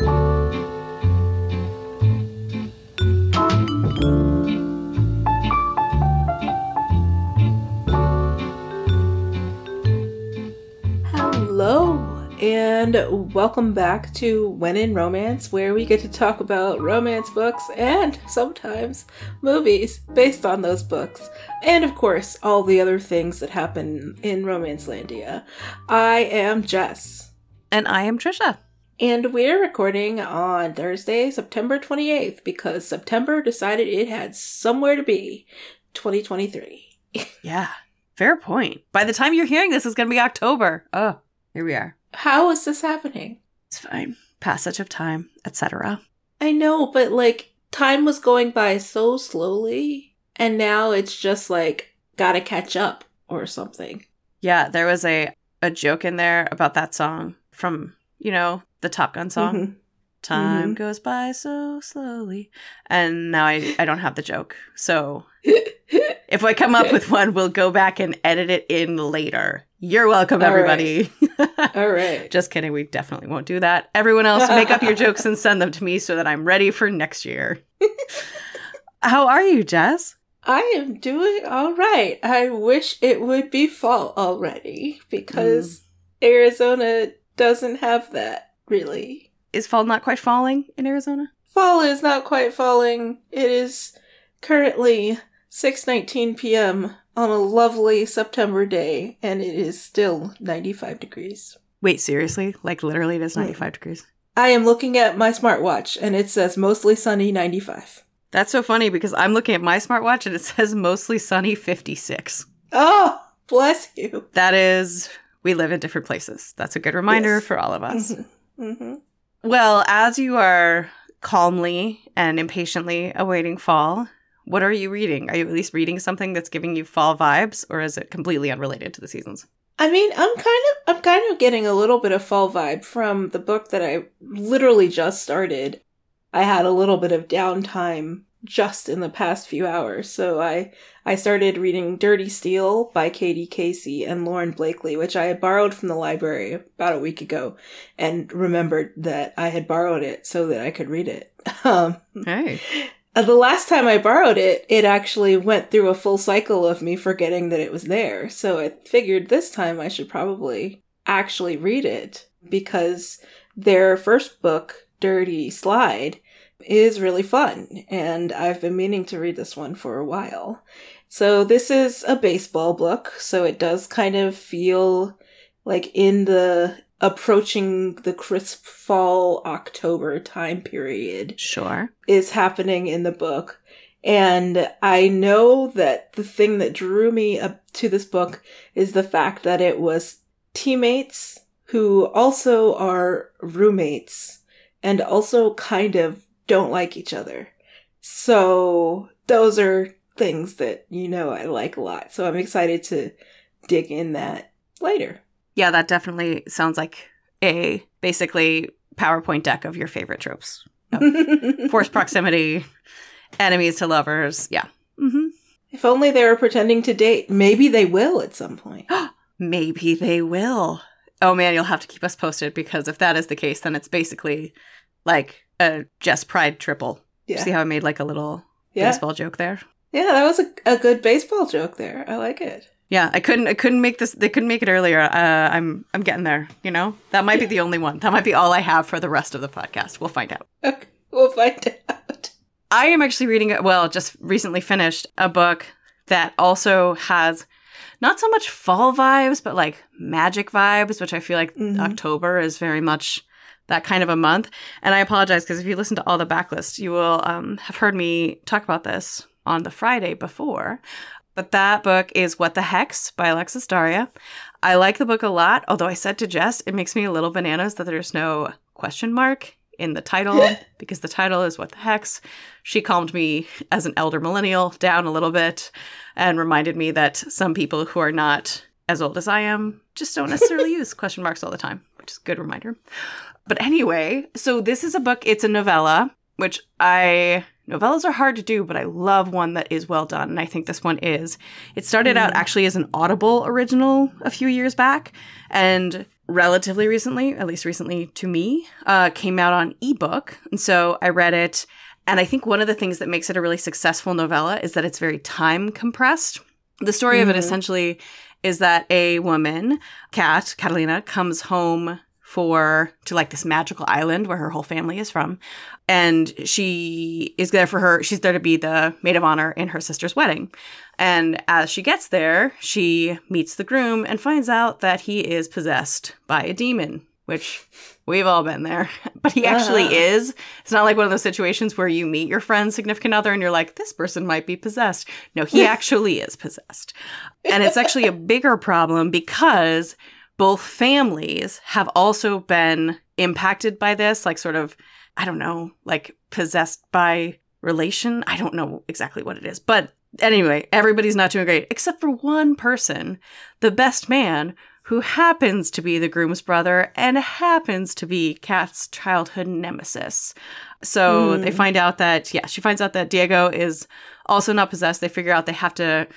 Hello, and welcome back to When in Romance, where we get to talk about romance books and sometimes movies based on those books, and of course, all the other things that happen in Romancelandia. I am Jess. And I am Trisha. And we're recording on Thursday, September 28th, because September decided it had somewhere to be 2023. Yeah, fair point. By the time you're hearing this, it's going to be October. Oh, here we are. How is this happening? It's fine. Passage of time, etc. I know, but like, time was going by so slowly, and now it's just like, gotta catch up or something. Yeah, there was a, a joke in there about that song from, you know, the Top Gun song. Mhm. Time Mhm. goes by so slowly. And now I, I don't have the joke. So if I come up with one, we'll go back and edit it in later. You're welcome, everybody. All right. Just kidding. We definitely won't do that. Everyone else, make up your jokes and send them to me so that I'm ready for next year. How are you, Jess? I am doing all right. I wish it would be fall already because Arizona doesn't have that really. Is fall not quite falling in Arizona? Fall is not quite falling. It is currently 6:19 p.m. on a lovely September day and it is still 95 degrees. Wait, seriously? Like literally it is mm. 95 degrees. I am looking at my smartwatch and it says mostly sunny 95. That's so funny because I'm looking at my smartwatch and it says mostly sunny 56. Oh, bless you. That is, we live in different places. That's a good reminder Yes. for all of us. hmm Well, as you are calmly and impatiently awaiting fall, what are you reading? Are you at least reading something that's giving you fall vibes, or is it completely unrelated to the seasons? I mean, I'm kind of I'm kind of getting a little bit of fall vibe from the book that I literally just started. I had a little bit of downtime just in the past few hours, so I I started reading Dirty Steal by KD Casey and Lauren Blakely, which I had borrowed from the library about a week ago, and remembered that I had borrowed it so that I could read it. Um, Hey. the last time I borrowed it, it actually went through a full cycle of me forgetting that it was there. So I figured this time I should probably actually read it because their first book, Dirty Slide, is really fun. And I've been meaning to read this one for a while. So this is a baseball book. So it does kind of feel like in the approaching the crisp fall October time period Sure. is happening in the book. And I know that the thing that drew me up to this book is the fact that it was teammates who also are roommates and also kind of don't like each other. So those are things that you know I like a lot. So I'm excited to dig in that later. Yeah, that definitely sounds like a basically PowerPoint deck of your favorite tropes. Force proximity, enemies to lovers. Yeah. hmm If only they were pretending to date. Maybe they will at some point. Maybe they will. Oh man, you'll have to keep us posted because if that is the case, then it's basically like a Jess Pride triple. Yeah. See how I made like a little Yeah. baseball joke there? Yeah, that was a, a good baseball joke there. I like it. Yeah, I couldn't. I couldn't make this. They couldn't make it earlier. Uh, I'm. I'm getting there. You know, that might be the only one. That might be all I have for the rest of the podcast. We'll find out. Okay, we'll find out. I am actually reading. Well, just recently finished a book that also has not so much fall vibes, but like magic vibes, which I feel like Mhm. October is very much that kind of a month. And I apologize because if you listen to all the backlist, you will um, have heard me talk about this on the Friday before. But that book is What the Hex by Alexis Daria. I like the book a lot, although I said to Jess, it makes me a little bananas that there's no question mark in the title because the title is what the hex. She calmed me as an elder millennial down a little bit and reminded me that some people who are not as old as I am just don't necessarily use question marks all the time, which is a good reminder. But anyway, so this is a book, it's a novella, which I novellas are hard to do, but I love one that is well done, and I think this one is. It started out actually as an Audible original a few years back, and relatively recently, at least recently to me, uh, came out on ebook. And so I read it. And I think one of the things that makes it a really successful novella is that it's very time compressed. The story of it essentially is that a woman, Kat, Catalina, comes home for to like this magical island where her whole family is from and she is there for her she's there to be the maid of honor in her sister's wedding. And as she gets there she meets the groom and finds out that he is possessed by a demon which we've all been there but he actually Uh-huh. is it's not like one of those situations where you meet your friend's significant other and you're like this person might be possessed no he actually is possessed and it's actually a bigger problem because both families have also been impacted by this, like sort of, I don't know, like possessed by relation. I don't know exactly what it is. But anyway, everybody's not doing great except for one person, the best man, who happens to be the groom's brother and happens to be Kat's childhood nemesis. So Hmm. they find out that, yeah, she finds out that Diego is also not possessed. They figure out they have to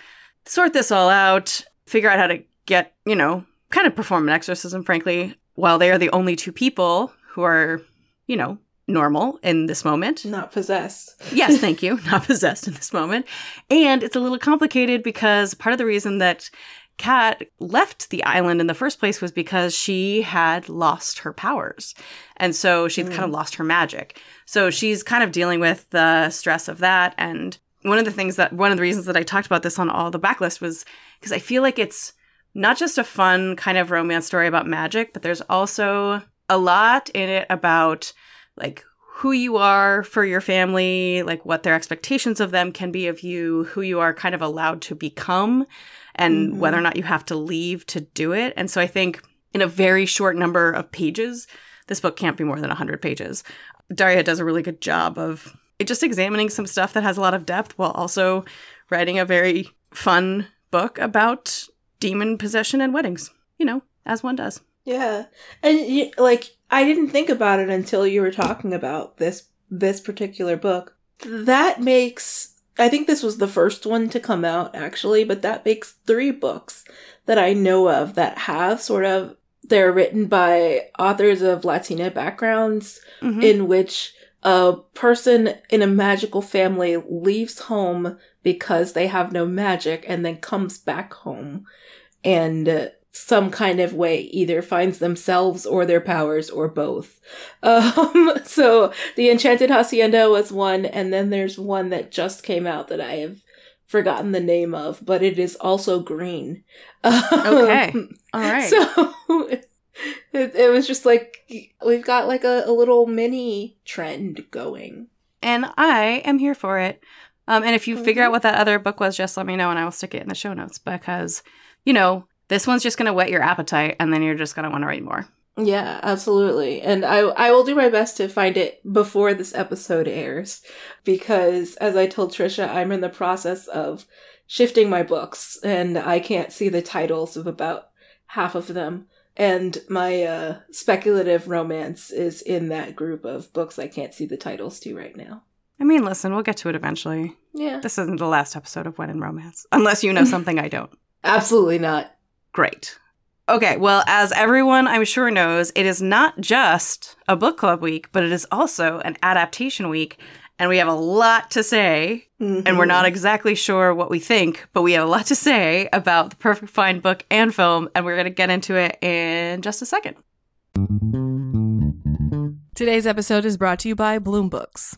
sort this all out, figure out how to get, you know, kind of perform an exorcism, frankly, while they are the only two people who are, you know, normal in this moment. Not possessed. Yes, thank you. Not possessed in this moment. And it's a little complicated because part of the reason that Kat left the island in the first place was because she had lost her powers. And so she'd kind of mm. lost her magic. So she's kind of dealing with the stress of that. And one of the things that, one of the reasons that I talked about this on all the backlist was because I feel like it's not just a fun kind of romance story about magic, but there's also a lot in it about like who you are for your family, like what their expectations of them can be of you, who you are kind of allowed to become, and Mhm. whether or not you have to leave to do it. And so I think in a very short number of pages, this book can't be more than 100 pages. Daria does a really good job of just examining some stuff that has a lot of depth while also writing a very fun book about demon possession and weddings, you know, as one does. Yeah, and you, like I didn't think about it until you were talking about this this particular book. That makes I think this was the first one to come out actually, but that makes three books that I know of that have sort of they're written by authors of Latina backgrounds Mhm. in which a person in a magical family leaves home because they have no magic and then comes back home and some kind of way either finds themselves or their powers or both. Um, so the Enchanted Hacienda was one, and then there's one that just came out that I have forgotten the name of, but it is also green. Okay. Um, All right. so it, it was just like we've got like a, a little mini trend going. and I am here for it. Um, and if you figure Mhm. out what that other book was, just let me know and I will stick it in the show notes because, you know, this one's just going to whet your appetite and then you're just going to want to read more. Yeah, absolutely. And I I will do my best to find it before this episode airs because as I told Trisha, I'm in the process of shifting my books and I can't see the titles of about half of them. And my uh, speculative romance is in that group of books I can't see the titles to right now. I mean, listen, we'll get to it eventually. Yeah. This isn't the last episode of When in Romance, unless you know something I don't. Absolutely not. Great. Okay, well, as everyone I'm sure knows, it is not just a book club week, but it is also an adaptation week. And we have a lot to say, and we're not mm-hmm. exactly sure what we think, but we have a lot to say about the Perfect Find book and film, and we're going to get into it in just a second. Today's episode is brought to you by Bloom Books.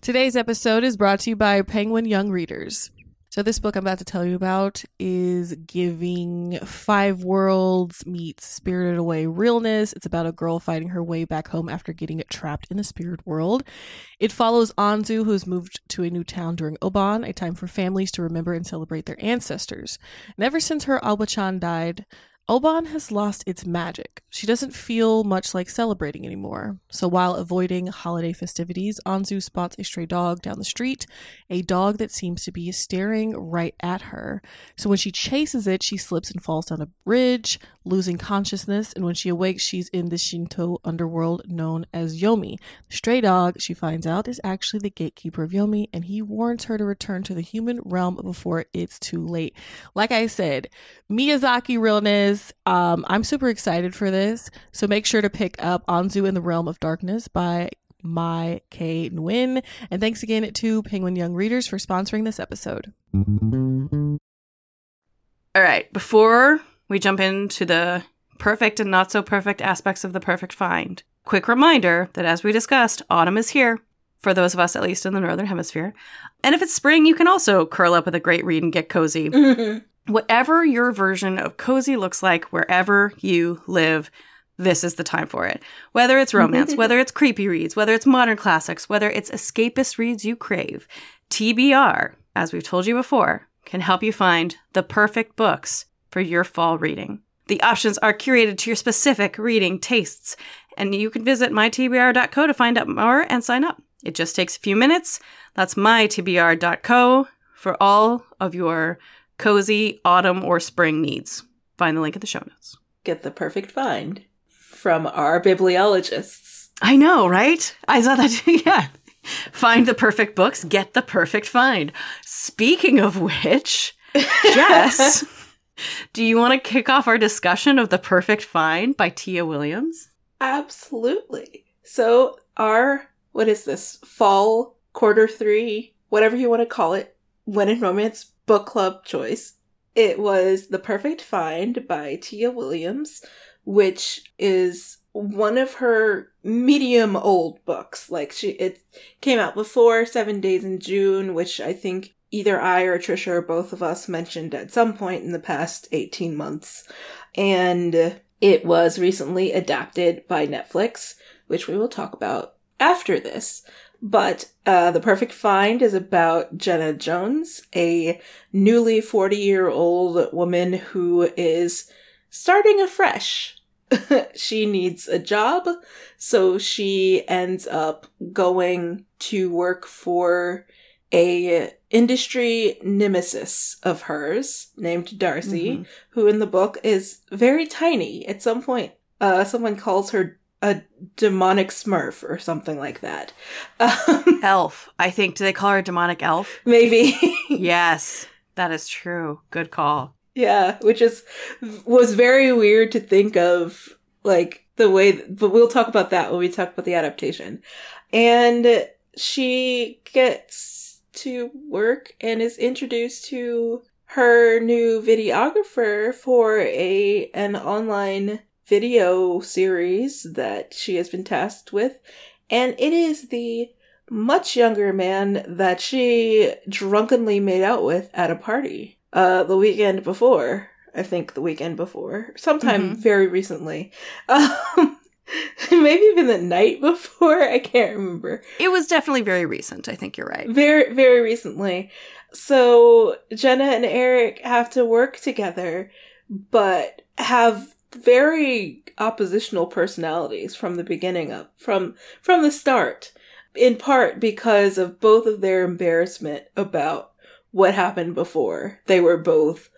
Today's episode is brought to you by Penguin Young Readers. So, this book I'm about to tell you about is giving Five Worlds meets Spirited Away realness. It's about a girl fighting her way back home after getting trapped in the spirit world. It follows Anzu, who has moved to a new town during Obon, a time for families to remember and celebrate their ancestors. And ever since her Aoba-chan died, Obon has lost its magic. She doesn't feel much like celebrating anymore. So while avoiding holiday festivities, Anzu spots a stray dog down the street, a dog that seems to be staring right at her. So when she chases it, she slips and falls down a bridge, losing consciousness, and when she awakes, she's in the Shinto underworld known as Yomi. The stray dog, she finds out, is actually the gatekeeper of Yomi, and he warns her to return to the human realm before it's too late. Like I said, Miyazaki realness. Um, I'm super excited for this. So make sure to pick up Anzu in the Realm of Darkness by Mai K. Nguyen. And thanks again to Penguin Young Readers for sponsoring this episode. All right, before we jump into the perfect and not so perfect aspects of the perfect find, quick reminder that as we discussed, autumn is here for those of us at least in the northern hemisphere. And if it's spring, you can also curl up with a great read and get cozy. Whatever your version of cozy looks like wherever you live, this is the time for it. Whether it's romance, whether it's creepy reads, whether it's modern classics, whether it's escapist reads you crave, TBR, as we've told you before, can help you find the perfect books for your fall reading. The options are curated to your specific reading tastes, and you can visit mytbr.co to find out more and sign up. It just takes a few minutes. That's mytbr.co for all of your cozy autumn or spring needs. Find the link in the show notes. Get the perfect find from our bibliologists. I know, right? I saw that. yeah. Find the perfect books, get the perfect find. Speaking of which, Jess, do you want to kick off our discussion of The Perfect Find by Tia Williams? Absolutely. So, our, what is this, fall, quarter three, whatever you want to call it, When in Romance book club choice. It was The Perfect Find by Tia Williams, which is one of her medium old books. Like she it came out before 7 Days in June, which I think either I or Trisha or both of us mentioned at some point in the past 18 months. And it was recently adapted by Netflix, which we will talk about after this. But uh, The Perfect Find is about Jenna Jones, a newly 40 year old woman who is starting afresh. she needs a job, so she ends up going to work for a industry nemesis of hers named Darcy, mm-hmm. who in the book is very tiny. At some point, uh, someone calls her a demonic smurf or something like that. Um, elf. I think, do they call her a demonic elf? Maybe. yes, that is true. Good call. Yeah, which is, was very weird to think of, like, the way, but we'll talk about that when we talk about the adaptation. And she gets to work and is introduced to her new videographer for a, an online video series that she has been tasked with, and it is the much younger man that she drunkenly made out with at a party uh, the weekend before. I think the weekend before, sometime mm-hmm. very recently. Um, maybe even the night before. I can't remember. It was definitely very recent. I think you're right. Very, very recently. So Jenna and Eric have to work together, but have very oppositional personalities from the beginning of from from the start in part because of both of their embarrassment about what happened before. They were both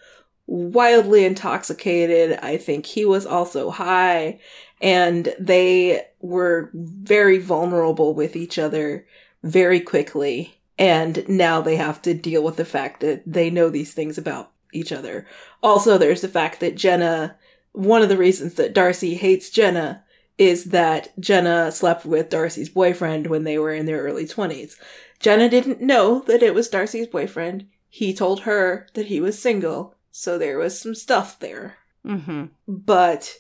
wildly intoxicated. I think he was also high and they were very vulnerable with each other very quickly and now they have to deal with the fact that they know these things about each other. Also there's the fact that jenna one of the reasons that Darcy hates Jenna is that Jenna slept with Darcy's boyfriend when they were in their early 20s. Jenna didn't know that it was Darcy's boyfriend. He told her that he was single, so there was some stuff there. Mm-hmm. But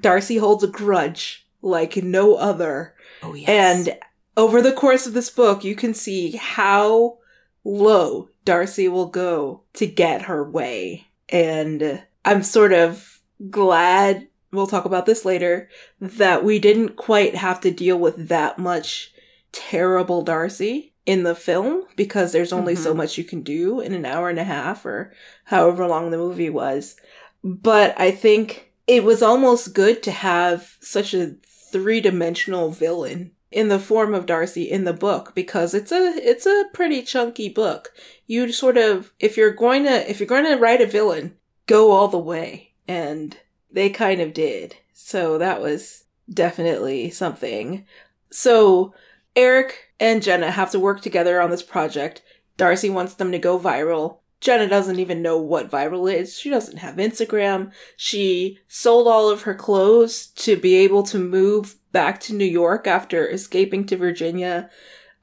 Darcy holds a grudge like no other. Oh, yes. And over the course of this book, you can see how low Darcy will go to get her way. And I'm sort of glad we'll talk about this later that we didn't quite have to deal with that much terrible Darcy in the film because there's only mm-hmm. so much you can do in an hour and a half or however long the movie was. But I think it was almost good to have such a three-dimensional villain in the form of Darcy in the book because it's a it's a pretty chunky book. You sort of if you're going to if you're going to write a villain, go all the way and they kind of did. So that was definitely something. So Eric and Jenna have to work together on this project. Darcy wants them to go viral. Jenna doesn't even know what viral is. She doesn't have Instagram. She sold all of her clothes to be able to move back to New York after escaping to Virginia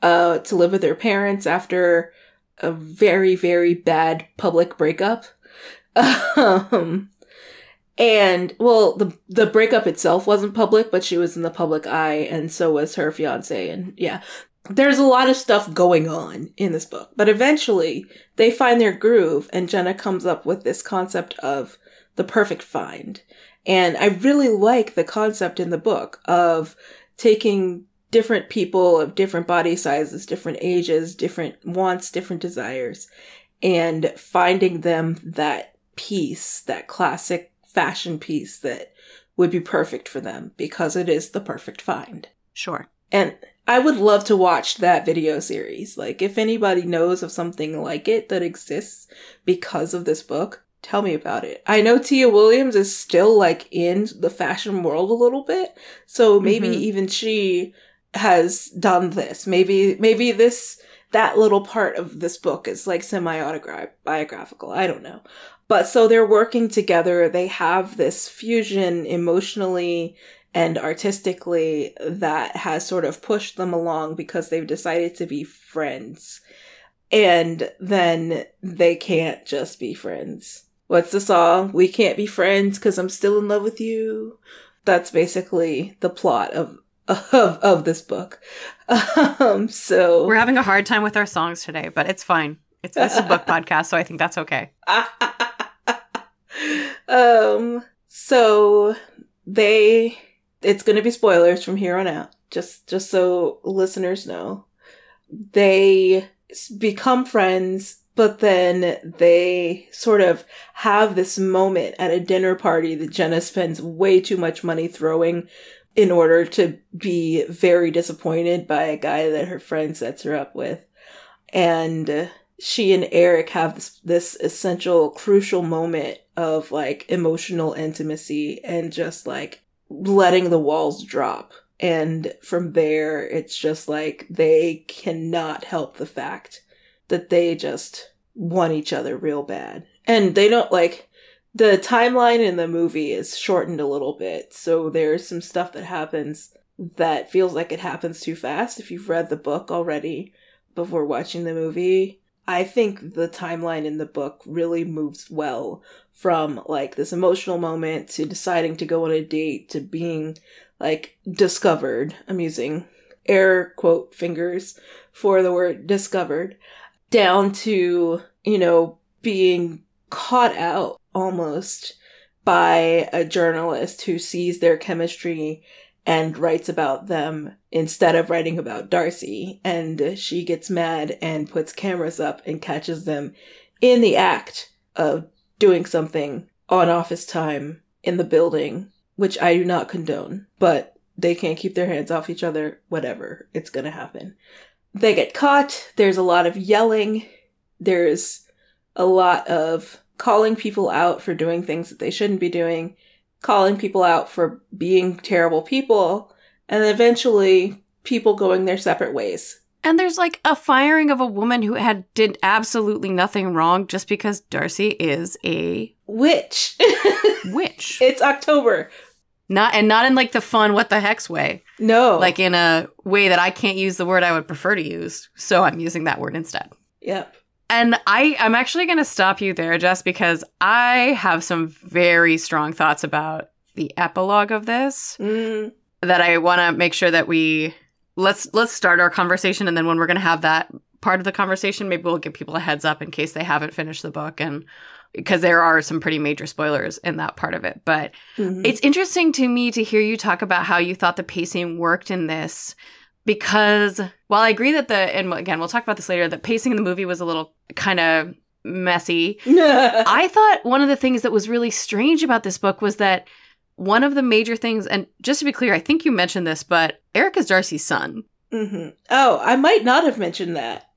uh, to live with her parents after a very, very bad public breakup. um, and well, the the breakup itself wasn't public, but she was in the public eye, and so was her fiance. And yeah, there's a lot of stuff going on in this book. But eventually, they find their groove, and Jenna comes up with this concept of the perfect find. And I really like the concept in the book of taking different people of different body sizes, different ages, different wants, different desires, and finding them that piece, that classic fashion piece that would be perfect for them because it is the perfect find. Sure. And I would love to watch that video series. Like, if anybody knows of something like it that exists because of this book, tell me about it. I know Tia Williams is still like in the fashion world a little bit, so maybe mm-hmm. even she has done this. Maybe, maybe this, that little part of this book is like semi autobiographical. I don't know. But so they're working together. They have this fusion emotionally and artistically that has sort of pushed them along because they've decided to be friends. And then they can't just be friends. What's the song? We can't be friends because I'm still in love with you. That's basically the plot of of of this book. Um, so we're having a hard time with our songs today, but it's fine. It's this is a book podcast, so I think that's okay. um, so they, it's going to be spoilers from here on out. Just, just so listeners know, they become friends, but then they sort of have this moment at a dinner party that Jenna spends way too much money throwing in order to be very disappointed by a guy that her friend sets her up with. And she and Eric have this, this essential, crucial moment of like emotional intimacy and just like letting the walls drop. And from there, it's just like they cannot help the fact that they just want each other real bad. And they don't like the timeline in the movie is shortened a little bit. So there's some stuff that happens that feels like it happens too fast if you've read the book already before watching the movie. I think the timeline in the book really moves well from like this emotional moment to deciding to go on a date to being like discovered. I'm using air quote fingers for the word discovered down to, you know, being caught out almost by a journalist who sees their chemistry and writes about them instead of writing about Darcy. And she gets mad and puts cameras up and catches them in the act of doing something on office time in the building, which I do not condone, but they can't keep their hands off each other, whatever. It's gonna happen. They get caught. There's a lot of yelling. There's a lot of calling people out for doing things that they shouldn't be doing, calling people out for being terrible people, and eventually people going their separate ways. And there's like a firing of a woman who had did absolutely nothing wrong just because Darcy is a Witch. witch. it's October. not and not in like the fun what the Hex way. No. Like in a way that I can't use the word I would prefer to use. So I'm using that word instead. yep. And I, I'm actually going to stop you there Jess, because I have some very strong thoughts about the epilogue of this Mm, that I want to make sure that we let's let's start our conversation and then when we're going to have that part of the conversation maybe we'll give people a heads up in case they haven't finished the book and because there are some pretty major spoilers in that part of it but mhm. it's interesting to me to hear you talk about how you thought the pacing worked in this because while I agree that the and again we'll talk about this later, the pacing in the movie was a little kind of messy. I thought one of the things that was really strange about this book was that one of the major things, and just to be clear, I think you mentioned this, but Eric is Darcy's son. hmm Oh, I might not have mentioned that.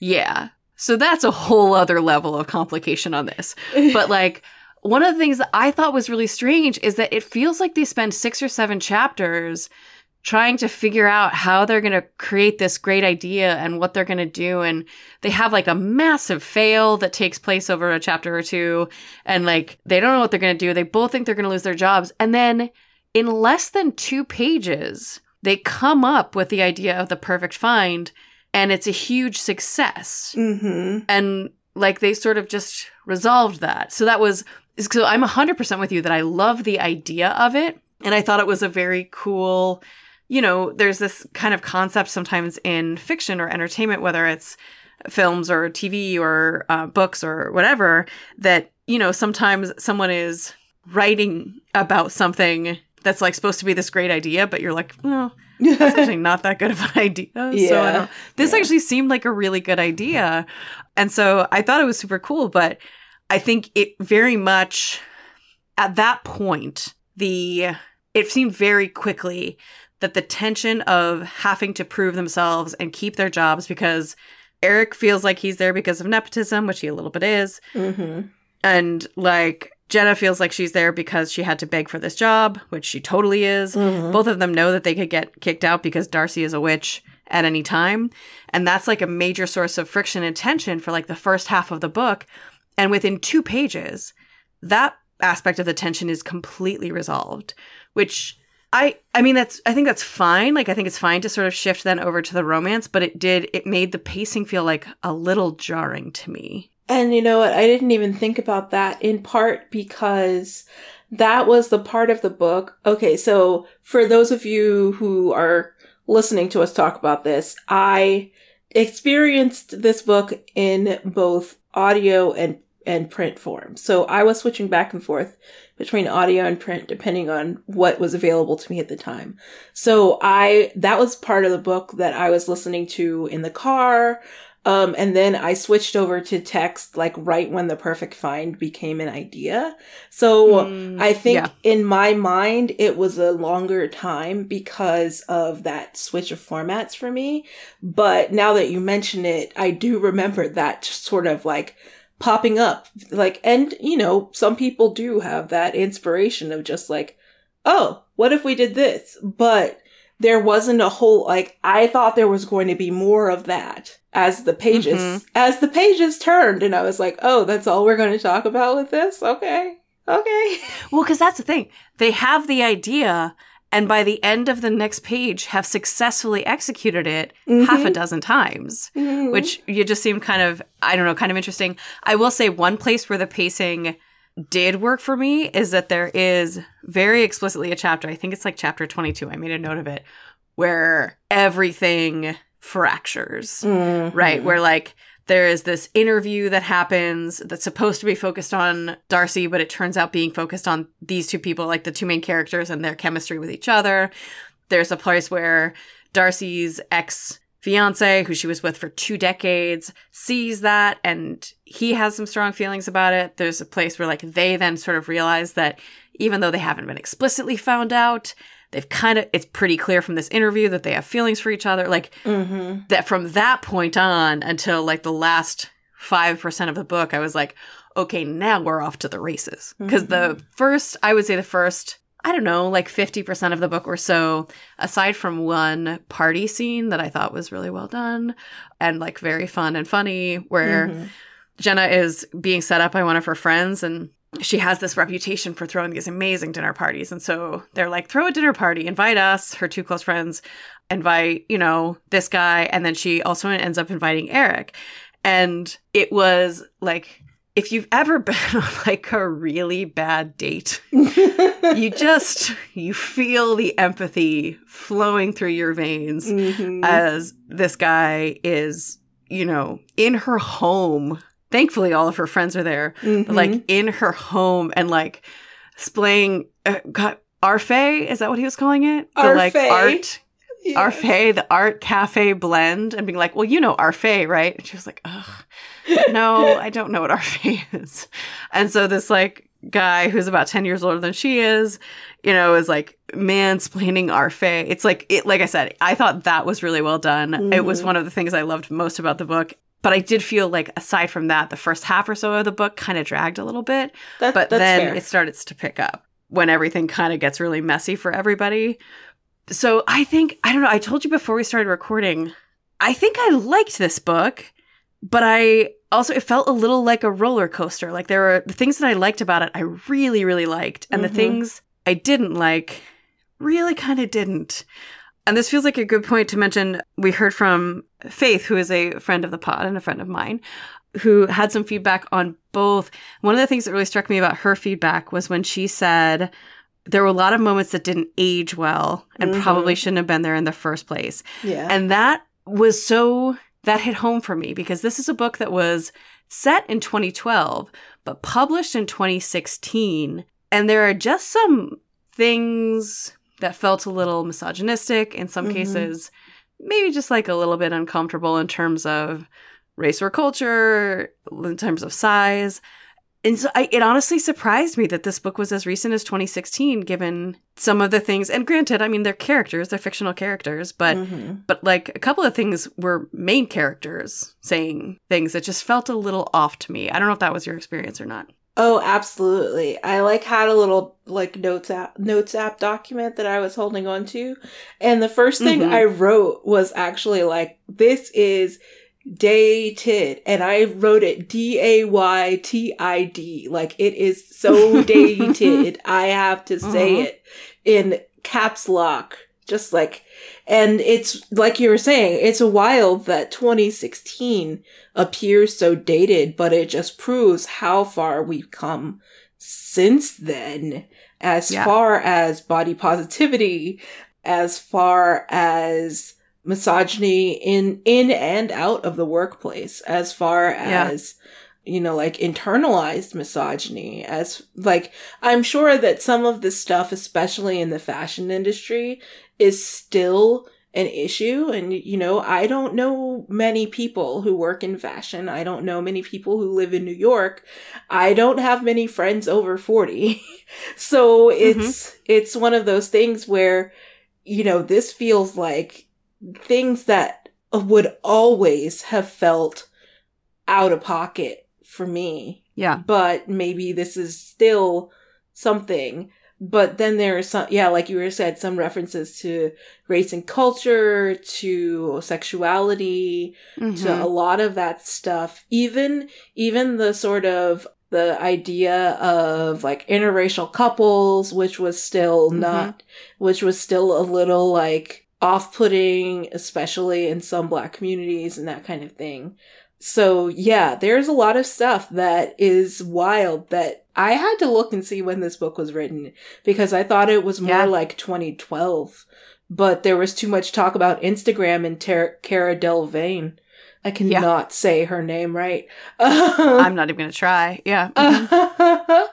Yeah. So that's a whole other level of complication on this. But like one of the things that I thought was really strange is that it feels like they spend six or seven chapters trying to figure out how they're going to create this great idea and what they're going to do. And they have like a massive fail that takes place over a chapter or two. And like they don't know what they're going to do. They both think they're going to lose their jobs. And then in less than two pages, they come up with the idea of the perfect find. And it's a huge success hmm and like they sort of just resolved that so that was so i'm 100% with you that i love the idea of it and i thought it was a very cool you know there's this kind of concept sometimes in fiction or entertainment whether it's films or tv or uh, books or whatever that you know sometimes someone is writing about something that's like supposed to be this great idea but you're like well that's actually not that good of an idea. So I Yeah. don't, this Yeah. actually seemed like a really good idea. And so I thought it was super cool, but I think it very much at that point, the it seemed very quickly that the tension of having to prove themselves and keep their jobs because Eric feels like he's there because of nepotism, which he a little bit is, hmm and like Jenna feels like she's there because she had to beg for this job, which she totally is. hmm Both of them know that they could get kicked out because Darcy is a witch at any time. And that's like a major source of friction and tension for like the first half of the book. And within two pages, that aspect of the tension is completely resolved, which I I mean that's I think that's fine. Like I think it's fine to sort of shift then over to the romance, but it did it made the pacing feel like a little jarring to me. And you know what? I didn't even think about that in part because that was the part of the book. Okay, so for those of you who are listening to us talk about this, I experienced this book in both audio and and print form. So I was switching back and forth between audio and print depending on what was available to me at the time. So I that was part of the book that I was listening to in the car um, and then I switched over to text like right when the perfect find became an idea. So Mm, I think yeah. in my mind, it was a longer time because of that switch of formats for me. But now that you mention it, I do remember that sort of like popping up. Like, and you know, some people do have that inspiration of just like, oh, what if we did this? But there wasn't a whole, like, I thought there was going to be more of that as the pages, Mhm. as the pages turned. And I was like, oh, that's all we're going to talk about with this? Okay. Okay. Well, because that's the thing. They have the idea, and by the end of the next page, have successfully executed it half a dozen times, Mhm. which you just seem kind of, I don't know, kind of interesting. I will say one place where the pacing did work for me is that there is very explicitly a chapter, I think it's like chapter 22, I made a note of it, where everything fractures Mhm. right? Where like there is this interview that happens that's supposed to be focused on Darcy, but it turns out being focused on these two people, like the two main characters and their chemistry with each other. There's a place where Darcy's ex fiance, who she was with for two decades, sees that and he has some strong feelings about it. There's a place where like they then sort of realize that even though they haven't been explicitly found out, they've kind of it's pretty clear from this interview that they have feelings for each other. Like Mm-hmm. that from that point on until like the last 5% of the book, I was like, okay, now we're off to the races. Because the first, I would say the first, I don't know, like 50% of the book or so, aside from one party scene that I thought was really well done and like very fun and funny, where Mhm. Jenna is being set up by one of her friends and she has this reputation for throwing these amazing dinner parties. And so they're like, throw a dinner party, invite us, her two close friends, invite, you know, this guy. And then she also ends up inviting Eric. And it was like, if you've ever been on like a really bad date, you just you feel the empathy flowing through your veins Mhm. as this guy is, you know, in her home. Thankfully, all of her friends are there, but Mhm. like in her home and like splaying uh, God, Arfe, is that what he was calling it? The like art, Yes. Arfe, the art cafe blend, and being like, well, you know Arfe, right? And she was like, ugh, no, I don't know what Arfe is. And so this like guy who's about 10 years older than she is, you know, is like mansplaining Arfe. It's like, it, like I said, I thought that was really well done. It was Mhm. one of the things I loved most about the book. But I did feel like, aside from that, the first half or so of the book kind of dragged a little bit That- but then fair. it starts to pick up when everything kind of gets really messy for everybody. So I think I don't know. I told you before we started recording. I think I liked this book, but I also it felt a little like a roller coaster. Like there were the things that I liked about it, I really really liked, and Mhm. the things I didn't like, really kind of didn't. And this feels like a good point to mention. We heard from Faith, who is a friend of the pod and a friend of mine, who had some feedback on both. One of the things that really struck me about her feedback was when she said there were a lot of moments that didn't age well and Mhm. probably shouldn't have been there in the first place. yeah. And that was so, that hit home for me because this is a book that was set in 2012, but published in 2016. And there are just some things that felt a little misogynistic in some Mhm. cases, maybe just like a little bit uncomfortable in terms of race or culture, in terms of size. And so I, it honestly surprised me that this book was as recent as 2016, given some of the things. And granted, I mean, they're characters, they're fictional characters, but Mhm. but like a couple of things were main characters saying things that just felt a little off to me. I don't know if that was your experience or not. Oh, absolutely. I like had a little like notes app notes app document that I was holding on to. And the first thing Mhm. I wrote was actually like this is dated and I wrote it D A Y T I D. Like it is so dated. I have to say Mhm. it in caps lock. Just like and it's like you were saying, it's a wild that 2016 appears so dated, but it just proves how far we've come since then, as Yeah. far as body positivity, as far as misogyny in in and out of the workplace, as far Yeah. as you know, like internalized misogyny, as like I'm sure that some of this stuff, especially in the fashion industry, is still an issue. And, you know, I don't know many people who work in fashion. I don't know many people who live in New York. I don't have many friends over 40. so mm-hmm. it's, it's one of those things where, you know, this feels like things that would always have felt out of pocket for me Yeah. but maybe this is still something. But then there are some, yeah, like you were said, some references to race and culture, to sexuality, to Mhm. a lot of that stuff. Even, even the sort of the idea of like interracial couples, which was still Mhm. not, which was still a little like off-putting, especially in some black communities and that kind of thing. So yeah, there's a lot of stuff that is wild that I had to look and see when this book was written because I thought it was more Yeah. like 2012. But there was too much talk about Instagram and Ter- Cara Delevingne. I cannot say her name right. I'm not even going to try. Yeah. Mhm.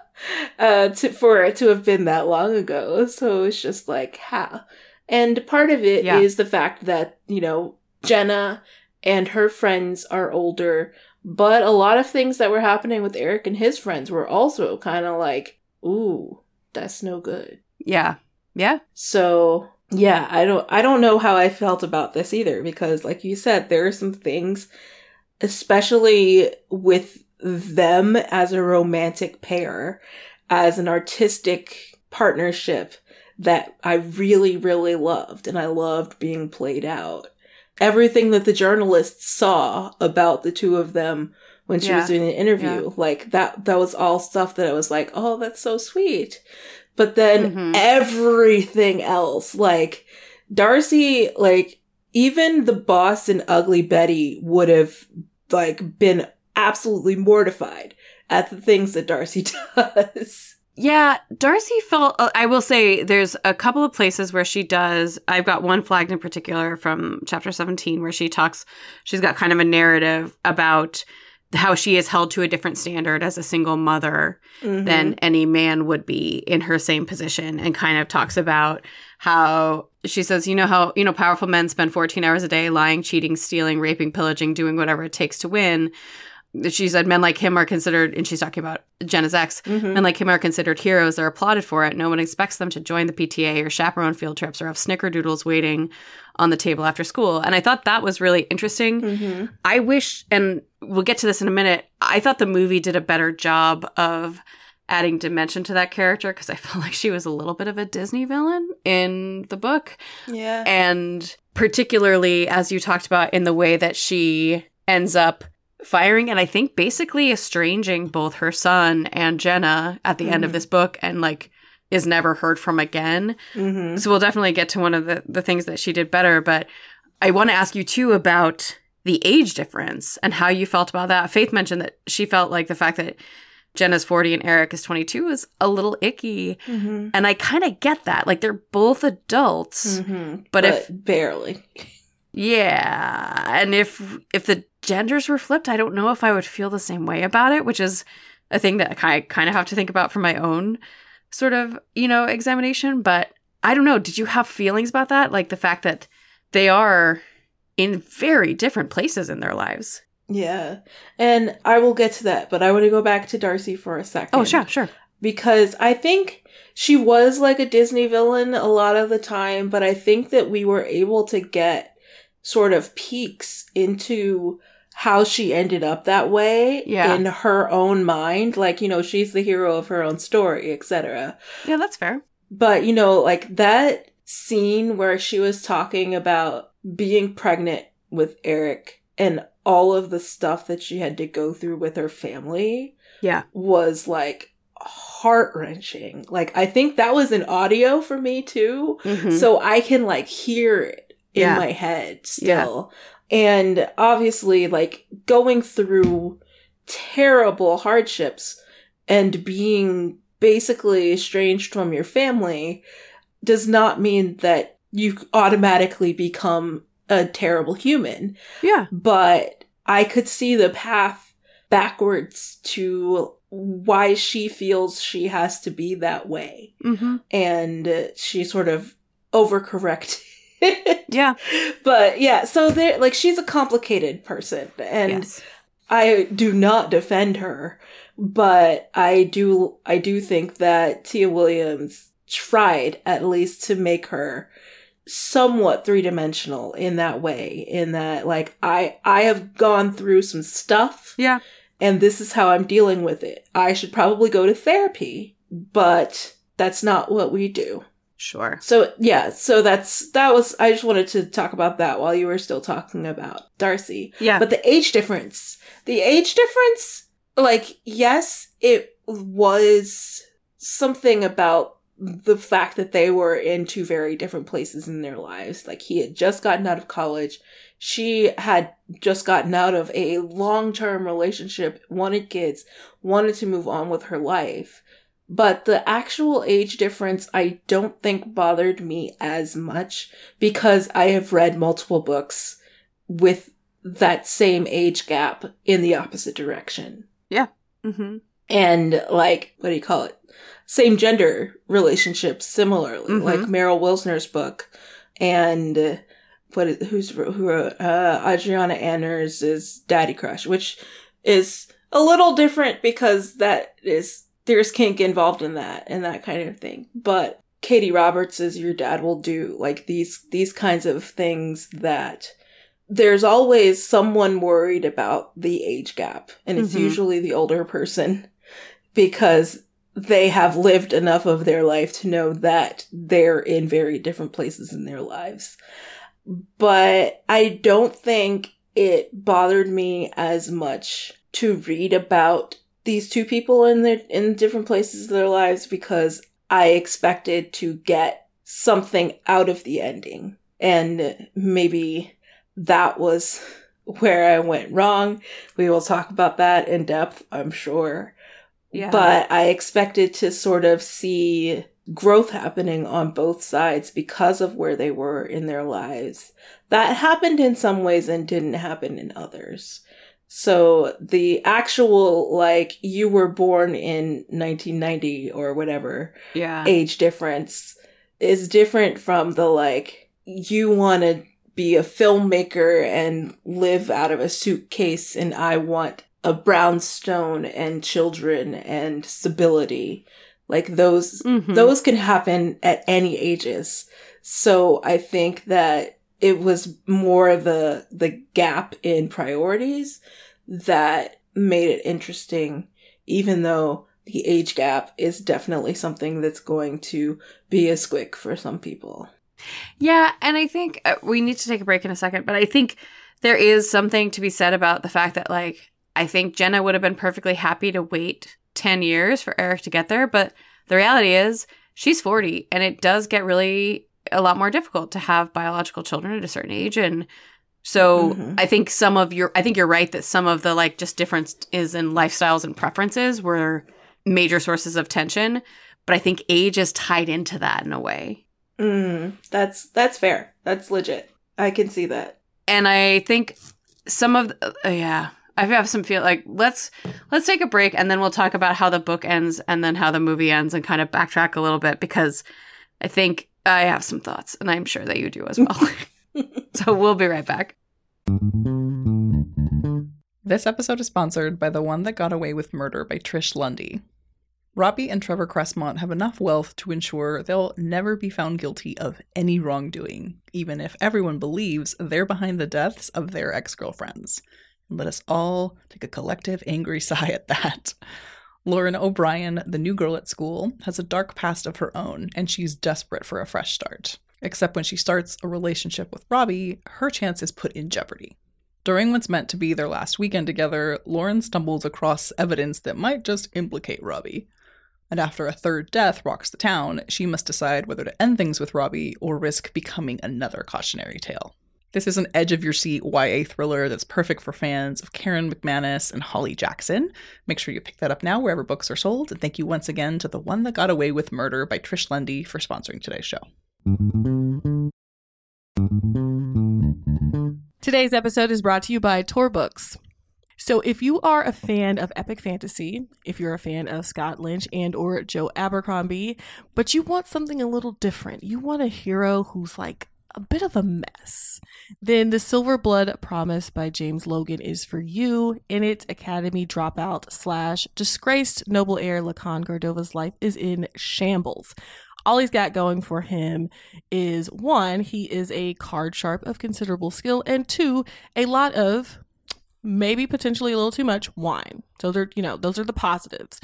uh, to, for it to have been that long ago. So it's just like, how? And part of it is Yeah. the fact that, you know, Jenna and her friends are older, but a lot of things that were happening with Eric and his friends were also kind of like, ooh, that's no good. Yeah. Yeah. So yeah, I don't I don't know how I felt about this either because like you said, there are some things especially with them as a romantic pair, as an artistic partnership that I really, really loved and I loved being played out. Everything that the journalists saw about the two of them when she Yeah. was doing the interview, Yeah. like that, that was all stuff that I was like, oh, that's so sweet. But then Mhm. everything else, like Darcy, like even the boss in Ugly Betty would have like been absolutely mortified at the things that Darcy does. Yeah, Darcy felt. uh, I will say there's a couple of places where she does. I've got one flagged in particular from chapter 17 where she talks, she's got kind of a narrative about how she is held to a different standard as a single mother Mm-hmm. than any man would be in her same position and kind of talks about how she says, you know, how, you know, powerful men spend 14 hours a day lying, cheating, stealing, raping, pillaging, doing whatever it takes to win. She said men like him are considered, and she's talking about Jenna's ex, Mhm. men like him are considered heroes. They're applauded for it. No one expects them to join the PTA or chaperone field trips or have snickerdoodles waiting on the table after school. And I thought that was really interesting. Mhm. I wish, and we'll get to this in a minute, I thought the movie did a better job of adding dimension to that character because I felt like she was a little bit of a Disney villain in the book. Yeah. And particularly, as you talked about, in the way that she ends up firing and I think basically estranging both her son and Jenna at the end of Mhm. this book and like is never heard from again. Mhm. So we'll definitely get to one of the, the things that she did better. But I want to ask you too about the age difference and how you felt about that. Faith mentioned that she felt like the fact that Jenna's 40 and Eric is 22 is a little icky. Mhm. And I kind of get that. Like they're both adults. Mhm. But if- barely. Yeah. And if if the genders were flipped, I don't know if I would feel the same way about it, which is a thing that I kind of have to think about for my own sort of, you know, examination, but I don't know, did you have feelings about that? Like the fact that they are in very different places in their lives. Yeah. And I will get to that, but I want to go back to Darcy for a second. Oh, sure, sure. because I think she was like a Disney villain a lot of the time, but I think that we were able to get sort of peeks into how she ended up that way Yeah. in her own mind. Like, you know, she's the hero of her own story, etc. Yeah, that's fair. But, you know, like that scene where she was talking about being pregnant with Eric and all of the stuff that she had to go through with her family Yeah. was like heart wrenching. Like, I think that was an audio for me too. Mhm. So I can like hear it in Yeah. my head still. And obviously, like going through terrible hardships and being basically estranged from your family does not mean that you automatically become a terrible human. yeah. But I could see the path backwards to why she feels she has to be that way. hmm And she sort of overcorrected. Yeah. but yeah, so there like she's a complicated person and yes. I do not defend her, but I do I do think that Tia Williams tried at least to make her somewhat three-dimensional in that way in that like I I have gone through some stuff Yeah. and this is how I'm dealing with it. I should probably go to therapy, but that's not what we do. Sure. So yeah, so that's that was I just wanted to talk about that while you were still talking about Darcy. Yeah. But the age difference, the age difference, like yes, it was something about the fact that they were in two very different places in their lives. Like he had just gotten out of college. She had just gotten out of a long-term relationship, wanted kids, wanted to move on with her life. But the actual age difference, I don't think bothered me as much because I have read multiple books with that same age gap in the opposite direction. hmm And like, what do you call it? Same gender relationships similarly, Mhm. like Meryl Wilsner's book and what is, who's who wrote, uh, Adriana Anders' Daddy Crush, which is a little different because that is there's kink involved in that and that kind of thing. But Katie Roberts is your dad will do like these these kinds of things that there's always someone worried about the age gap and it's Mhm. usually the older person because they have lived enough of their life to know that they're in very different places in their lives. But I don't think it bothered me as much to read about these two people in their in different places of their lives because I expected to get something out of the ending. And maybe that was where I went wrong. We will talk about that in depth, I'm sure. Yeah. But I expected to sort of see growth happening on both sides because of where they were in their lives. That happened in some ways and didn't happen in others. So the actual, like, you were born in 1990 or whatever yeah. age difference is different from the, like, you want to be a filmmaker and live out of a suitcase and I want a brownstone and children and stability. Like those Mhm. those can happen at any ages. So I think that it was more of the the gap in priorities that made it interesting, even though the age gap is definitely something that's going to be a squick for some people. Yeah, and I think uh, we need to take a break in a second, but I think there is something to be said about the fact that, like, I think Jenna would have been perfectly happy to wait 10 years for Eric to get there, but the reality is she's 40 and it does get really a lot more difficult to have biological children at a certain age. And so Mhm. I think some of your, I think you're right that some of the, like, just differences in lifestyles and preferences were major sources of tension, but I think age is tied into that in a way. Mm, that's that's fair. That's legit. I can see that. and I think some of the, uh, yeah, I have some feel like let's let's take a break and then we'll talk about how the book ends and then how the movie ends and kind of backtrack a little bit because I think I have some thoughts and I'm sure that you do as well. so we'll be right back. This episode is sponsored by The One That Got Away with Murder by Trish Lundy. Robbie and Trevor Cressmont have enough wealth to ensure they'll never be found guilty of any wrongdoing, even if everyone believes they're behind the deaths of their ex girlfriends. Let us all take a collective angry sigh at that. Lauren O'Brien, the new girl at school, has a dark past of her own, and she's desperate for a fresh start. Except when she starts a relationship with Robbie, her chance is put in jeopardy. During what's meant to be their last weekend together, Lauren stumbles across evidence that might just implicate Robbie. And after a third death rocks the town, she must decide whether to end things with Robbie or risk becoming another cautionary tale. This is an edge of your seat YA thriller that's perfect for fans of Karen McManus and Holly Jackson. Make sure you pick that up now wherever books are sold. And thank you once again to The One That Got Away with Murder by Trish Lundy for sponsoring today's show. Today's episode is brought to you by Tor Books. So if you are a fan of epic fantasy, if you're a fan of Scott Lynch and or Joe Abercrombie, but you want something a little different, you want a hero who's like a bit of a mess, then The Silver Blood Promise by James Logan is for you. In it, Academy dropout slash disgraced noble heir Lukan Gardova's life is in shambles all he's got going for him is one, he is a card sharp of considerable skill, and two, a lot of maybe potentially a little too much wine. So they're, you know, those are the positives.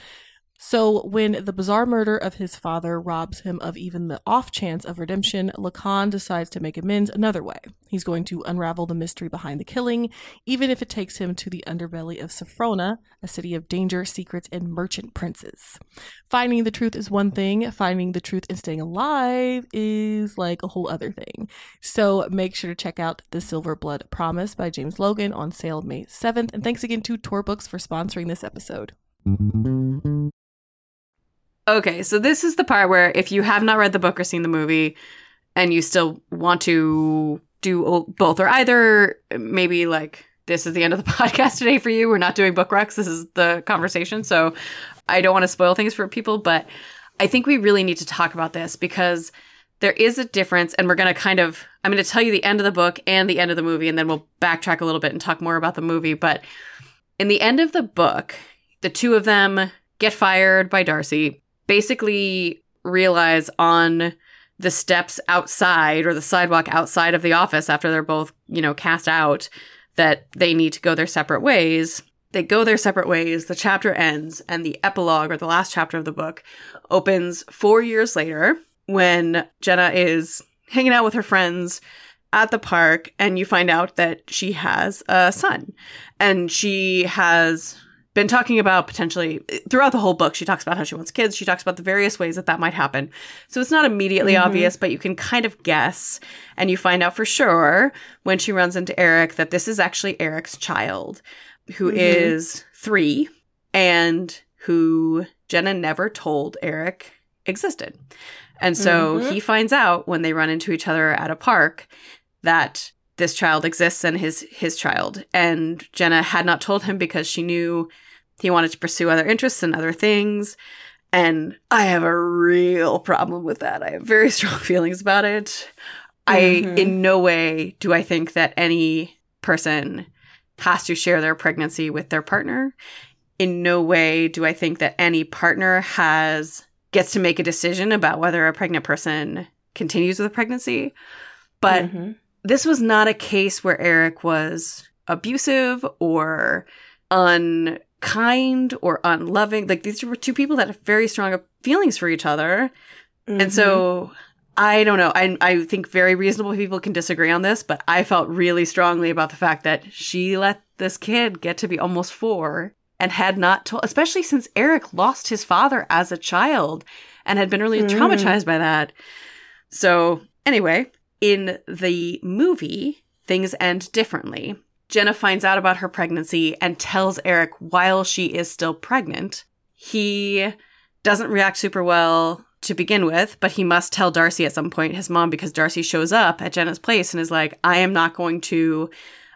So when the bizarre murder of his father robs him of even the off chance of redemption, Lukan decides to make amends another way. He's going to unravel the mystery behind the killing, even if it takes him to the underbelly of Saphrona, a city of danger, secrets, and merchant princes. Finding the truth is one thing, finding the truth and staying alive is like a whole other thing. So make sure to check out The Silver Blood Promise by James Logan on sale May 7th. And thanks again to Tor Books for sponsoring this episode. Okay, so this is the part where if you have not read the book or seen the movie and you still want to do both or either, maybe like this is the end of the podcast today for you. We're not doing book recs. This is the conversation. So I don't want to spoil things for people, but I think we really need to talk about this because there is a difference and we're going to kind of I'm going to tell you the end of the book and the end of the movie and then we'll backtrack a little bit and talk more about the movie, but in the end of the book, the two of them get fired by Darcy, basically realize on the steps outside or the sidewalk outside of the office after they're both, you know, cast out that they need to go their separate ways. They go their separate ways. The chapter ends, and the epilogue or the last chapter of the book opens four years later when Jenna is hanging out with her friends at the park, and you find out that she has a son. And she has been talking about potentially throughout the whole book she talks about how she wants kids she talks about the various ways that that might happen so it's not immediately Mhm. obvious but you can kind of guess and you find out for sure when she runs into eric that this is actually eric's child who is Mhm. three and who jenna never told eric existed and so Mhm. he finds out when they run into each other at a park that this child exists and his his child. And jenna had not told him because she knew he wanted to pursue other interests and other things. And i have a real problem with that. I have very strong feelings about it. I Mhm. in no way do i think that any person has to share their pregnancy with their partner. In no way do i think that any partner has gets to make a decision about whether a pregnant person continues with a pregnancy. But Mhm. This was not a case where Eric was abusive or unkind or unloving. Like these were two people that have very strong feelings for each other. Mm-hmm. And so I don't know. I I think very reasonable people can disagree on this, but I felt really strongly about the fact that she let this kid get to be almost 4 and had not told especially since Eric lost his father as a child and had been really Mhm. traumatized by that. So, anyway, in the movie, things end differently. Jenna finds out about her pregnancy and tells Eric while she is still pregnant. He doesn't react super well to begin with, but he must tell Darcy at some point, his mom, because Darcy shows up at Jenna's place and is like, I am not going to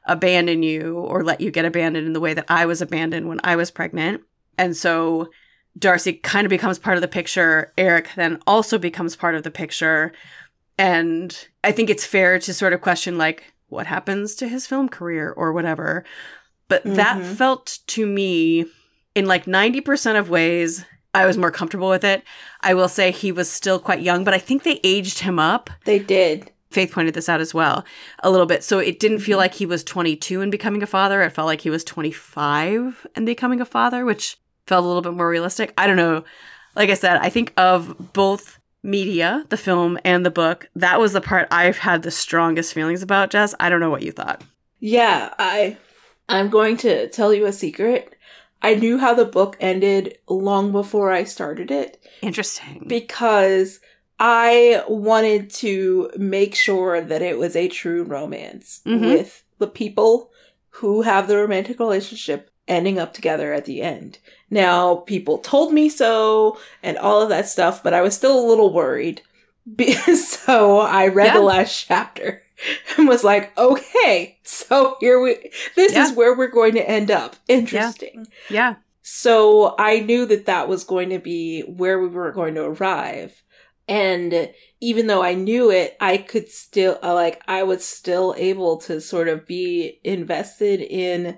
abandon you or let you get abandoned in the way that I was abandoned when I was pregnant. And so Darcy kind of becomes part of the picture. Eric then also becomes part of the picture. And I think it's fair to sort of question, like, what happens to his film career or whatever. But that Mhm. felt to me, in like 90% of ways, I was more comfortable with it. I will say he was still quite young, but I think they aged him up. They did. Faith pointed this out as well a little bit. So it didn't feel like he was 22 and becoming a father. It felt like he was 25 and becoming a father, which felt a little bit more realistic. I don't know. Like I said, I think of both media, the film and the book, that was the part I've had the strongest feelings about, Jess. I don't know what you thought. Yeah, I I'm going to tell you a secret. I knew how the book ended long before I started it Interesting. because I wanted to make sure that it was a true romance Mhm. with the people who have the romantic relationship ending up together at the end. Now, people told me so and all of that stuff, but I was still a little worried. So I read Yeah. the last chapter and was like, okay, so here we, this Yeah. is where we're going to end up. Interesting. yeah. So I knew that that was going to be where we were going to arrive. And even though I knew it, I could still, uh, like, I was still able to sort of be invested in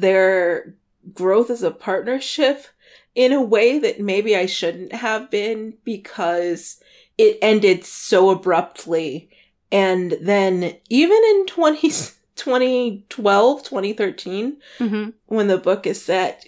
their growth as a partnership in a way that maybe I shouldn't have been because it ended so abruptly. And then even in 20, 2012, 2013, hmm when the book is set,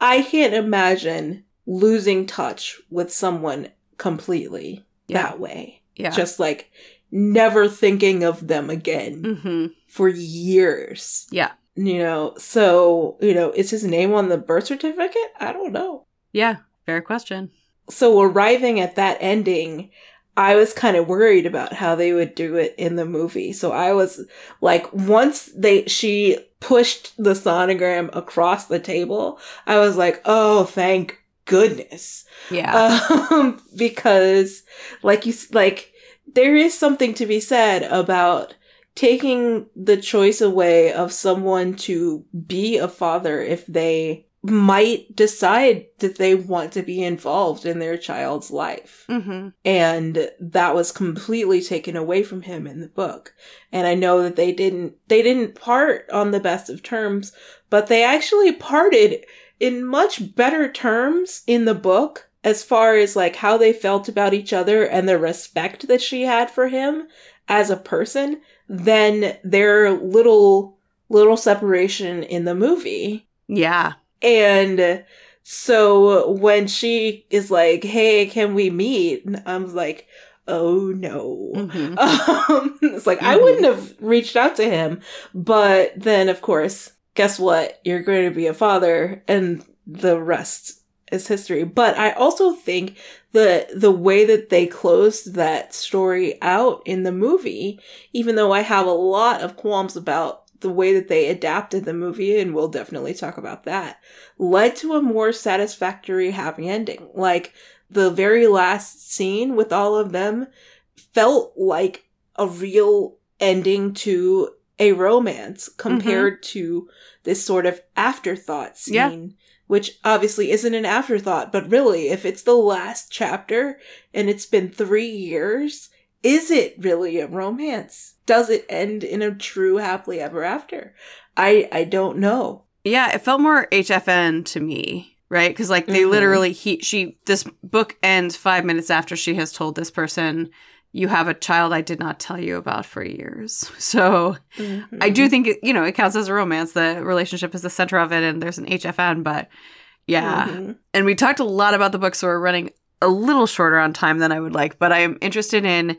I can't imagine losing touch with someone completely Yeah. that way. Yeah. Just like never thinking of them again hmm for years. Yeah. You know, so, you know, is his name on the birth certificate? I don't know. Yeah. Fair question. So arriving at that ending, I was kind of worried about how they would do it in the movie. So I was like, once they she pushed the sonogram across the table, I was like, oh, thank goodness, Yeah. um, because like you like there is something to be said about taking the choice away of someone to be a father if they might decide that they want to be involved in their child's life. hmm And that was completely taken away from him in the book. And I know that they didn't, they didn't part on the best of terms, but they actually parted in much better terms in the book as far as like how they felt about each other and the respect that she had for him as a person than their little little separation in the movie. Yeah. And so when she is like, "Hey, can we meet?" I'm like, "Oh no." Mhm. Um, it's like I Mhm. wouldn't have reached out to him, but then of course, guess what? You're going to be a father, and the rest is history. But I also think the the way that they closed that story out in the movie, even though I have a lot of qualms about the way that they adapted the movie, and we'll definitely talk about that, led to a more satisfactory happy ending. Like the very last scene with all of them felt like a real ending to a romance mm-hmm. compared to this sort of afterthought scene. Which obviously isn't an afterthought, but really, if it's the last chapter and it's been three years, is it really a romance? Does it end in a true happily ever after? I I don't know. Yeah, it felt more HFN to me, right? Because like they Mhm. literally he she this book ends five minutes after she has told this person, "You have a child I did not tell you about for years." So I Mm-hmm. do think it, you know it counts as a romance. The relationship is the center of it, and there's an HFN. But yeah, Mhm. and we talked a lot about the book, so we're running a little shorter on time than I would like. But I am interested in.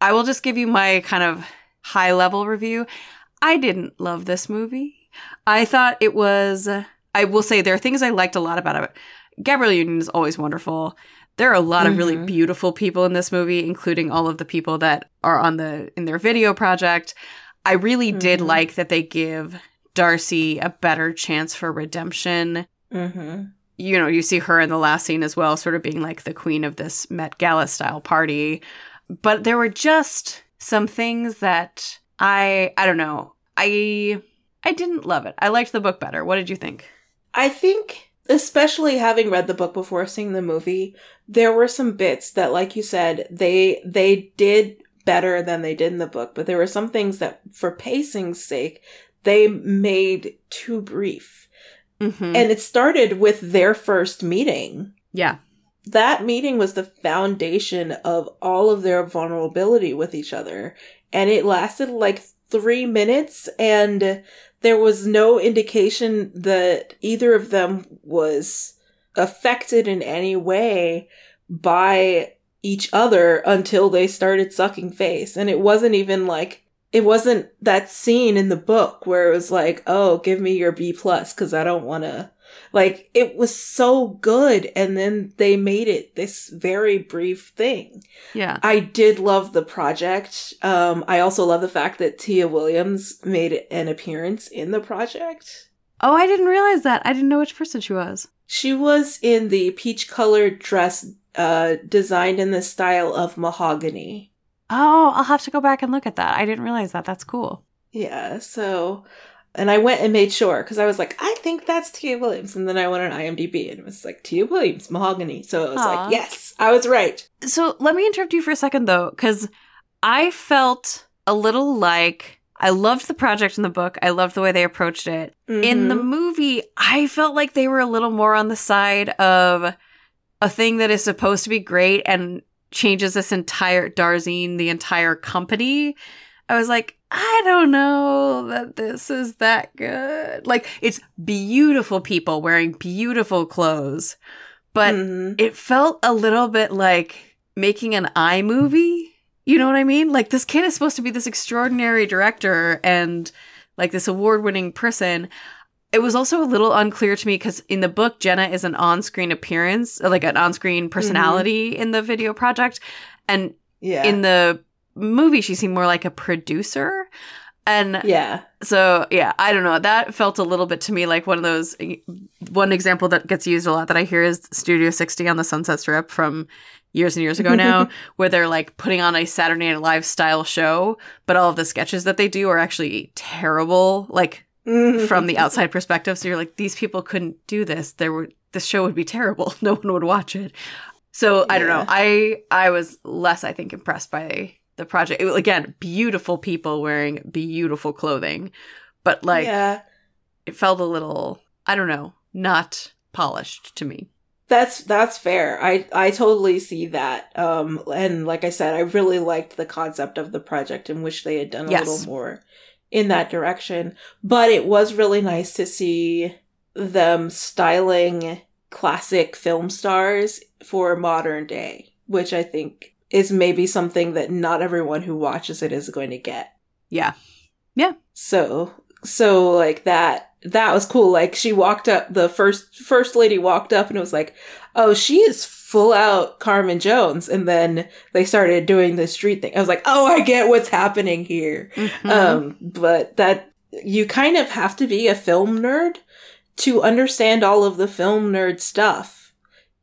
I will just give you my kind of high level review. I didn't love this movie. I thought it was. I will say there are things I liked a lot about it. Gabrielle Union is always wonderful. There are a lot of really Mhm. beautiful people in this movie, including all of the people that are on the in their video project. I really did Mhm. like that they give Darcy a better chance for redemption Mhm. you know, you see her in the last scene as well, sort of being like the queen of this Met Gala style party. But there were just some things that I I don't know. I I didn't love it. I liked the book better. What did you think? I think, especially having read the book before seeing the movie, there were some bits that, like you said, they they did better than they did in the book. But there were some things that, for pacing's sake, they made too brief. Mm-hmm. And it started with their first meeting. yeah. That meeting was the foundation of all of their vulnerability with each other. And it lasted like three minutes, and there was no indication that either of them was affected in any way by each other until they started sucking face. And it wasn't even like, it wasn't that scene in the book where it was like, oh, give me your B plus because I don't want to. Like, it was so good. And then they made it this very brief thing. Yeah. I did love the project. Um, I also love the fact that Tia Williams made an appearance in the project. Oh, I didn't realize that. I didn't know which person she was. She was in the peach colored dress uh, designed in the style of mahogany. Oh, I'll have to go back and look at that. I didn't realize that. That's cool. Yeah, so. And I went and made sure because I was like, I think that's Tia Williams. And then I went on IMDb and it was like, Tia Williams, mahogany. So it was Aw. like, yes, I was right. So let me interrupt you for a second though, because I felt a little like I loved the project in the book. I loved the way they approached it. In the Mhm. movie, I felt like they were a little more on the side of a thing that is supposed to be great and changes this entire Darzine, the entire company. I was like, I don't know that this is that good. Like, it's beautiful people wearing beautiful clothes, but Mhm. it felt a little bit like making an iMovie. You know what I mean? Like this kid is supposed to be this extraordinary director and like this award-winning person. It was also a little unclear to me because in the book, Jenna is an on-screen appearance, like an on-screen personality in the video project, and yeah. in the movie, she seemed more like a producer. And yeah. so yeah, I don't know. That felt a little bit to me like one of those. One example that gets used a lot that I hear is Studio 60 on the Sunset Strip from years and years ago now, where they're like putting on a Saturday Night Live style show, but all of the sketches that they do are actually terrible, like mm-hmm. from the outside perspective. So you're like, these people couldn't do this. There were this show would be terrible. No one would watch it. So I don't know. I I was less, I think, impressed by the project. It, again, beautiful people wearing beautiful clothing, but like yeah. it felt a little, I don't know, not polished to me. That's that's fair. I I totally see that. Um and like I said, I really liked the concept of the project and wish they had done a Yes. little more in that direction. But it was really nice to see them styling classic film stars for modern day, which I think is maybe something that not everyone who watches it is going to get. Yeah. Yeah. So so like that that was cool. Like she walked up the first first lady walked up and it was like, "Oh, she is full out Carmen Jones." And then they started doing the street thing. I was like, "Oh, I get what's happening here." Mhm. Um but that you kind of have to be a film nerd to understand all of the film nerd stuff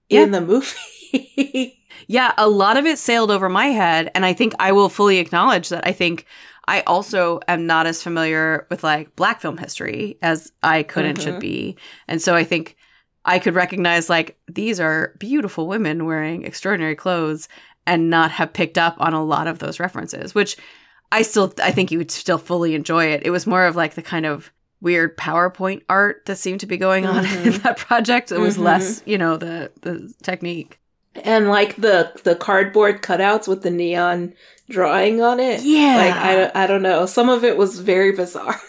in the movie. Yeah, a lot of it sailed over my head, and I think I will fully acknowledge that. I think I also am not as familiar with like black film history as I could and should Mhm. be, and so I think I could recognize like these are beautiful women wearing extraordinary clothes, and not have picked up on a lot of those references. Which I still, I think you would still fully enjoy it. It was more of like the kind of weird PowerPoint art that seemed to be going on in Mhm. that project. It was Mhm. less, you know, the the technique. And like the the cardboard cutouts with the neon drawing on it. Yeah. Like I, don't- I don't know. Some of it was very bizarre.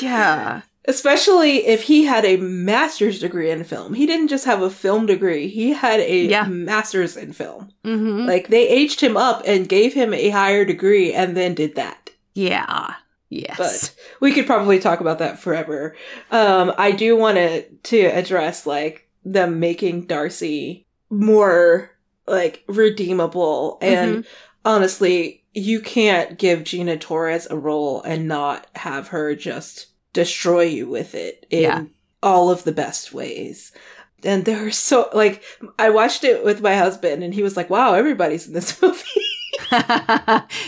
Yeah. Especially if he had a master's degree in film. He didn't just have a film degree. He had a Yeah. master's in film. Mm-hmm. Like they aged him up and gave him a higher degree and then did that. yeah. Yes. But we could probably talk about that forever. Um I do want to to address like them making Darcy more like redeemable and Mm-hmm. honestly, you can't give Gina Torres a role and not have her just destroy you with it in Yeah. all of the best ways. And there are so like I watched it with my husband and he was like, "Wow, everybody's in this movie."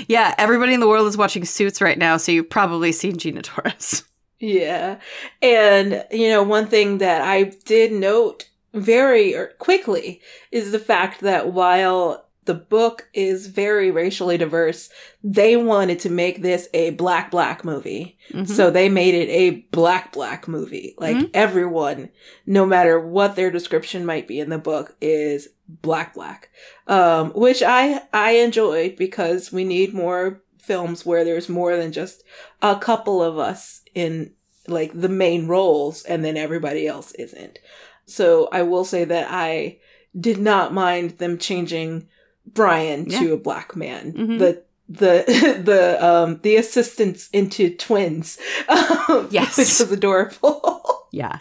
yeah, everybody in the world is watching Suits right now, so you've probably seen Gina Torres. yeah. And you know, one thing that I did note very er, quickly is the fact that while the book is very racially diverse, they wanted to make this a black black movie. Mhm. So they made it a black black movie. Like Mhm. everyone, no matter what their description might be in the book, is black black. Um, which I I enjoyed because we need more films where there's more than just a couple of us in like the main roles and then everybody else isn't. So I will say that I did not mind them changing Brian to a black man. Mhm. The the the um the assistants into twins. Yes. which was adorable. Yeah.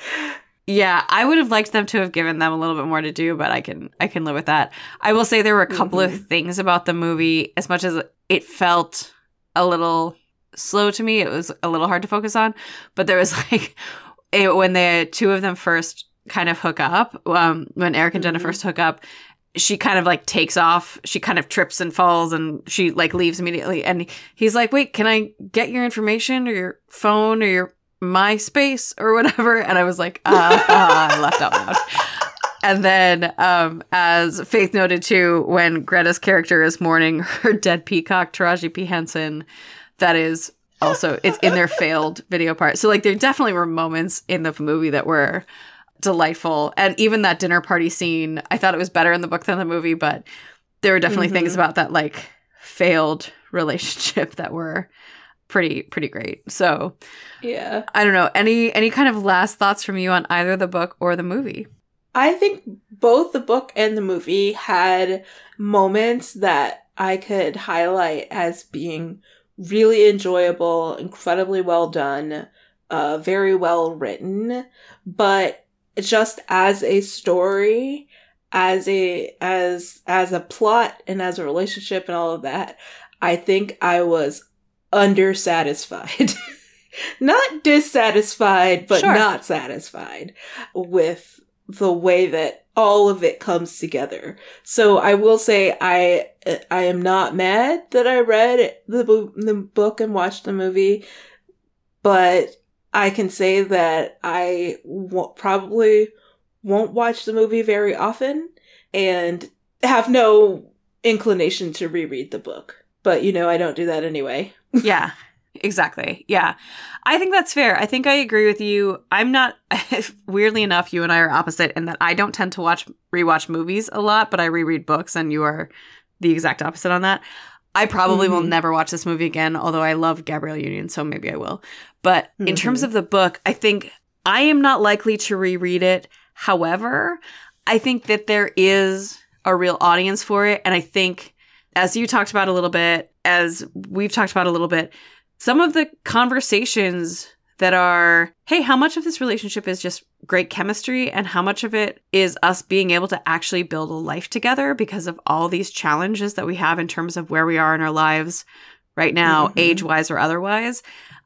Yeah, I would have liked them to have given them a little bit more to do, but I can I can live with that. I will say there were a couple of things about the movie as much as it felt a little slow to me, it was a little hard to focus on, but there was like it, when the two of them first kind of hook up, um when Eric and Jenna Mhm. first hook up, she kind of like takes off, she kind of trips and falls and she like leaves immediately and he's like, "Wait, can I get your information or your phone or your MySpace or whatever. And I was like, uh, uh, I laughed out loud. And then, um, as Faith noted too, when Greta's character is mourning her dead peacock, Taraji P. Henson, that is also it's in their failed video part. So like there definitely were moments in the movie that were delightful. And even that dinner party scene, I thought it was better in the book than the movie, but there were definitely things Mhm. about that like failed relationship that were pretty pretty great. So Yeah. I don't know. Any any kind of last thoughts from you on either the book or the movie? I think both the book and the movie had moments that I could highlight as being really enjoyable, incredibly well done, uh, very well written, but just as a story, as a as as a plot and as a relationship and all of that, I think I was undersatisfied. not dissatisfied, but Sure. not satisfied with the way that all of it comes together. So I will say I I am not mad that I read the the book and watched the movie, but I can say that I w- probably won't watch the movie very often and have no inclination to reread the book. But you know, I don't do that anyway. yeah. Exactly. Yeah. I think that's fair. I think I agree with you. I'm not weirdly enough, you and I are opposite in that I don't tend to watch rewatch movies a lot, but I reread books and you are the exact opposite on that. I probably will Mhm. never watch this movie again, although I love Gabrielle Union, so maybe I will. But in terms Mhm. of the book, I think I am not likely to reread it. However, I think that there is a real audience for it. And I think, as you talked about a little bit, as we've talked about a little bit, some of the conversations that are, hey, how much of this relationship is just great chemistry and how much of it is us being able to actually build a life together because of all these challenges that we have in terms of where we are in our lives right now, Mhm. age wise or otherwise.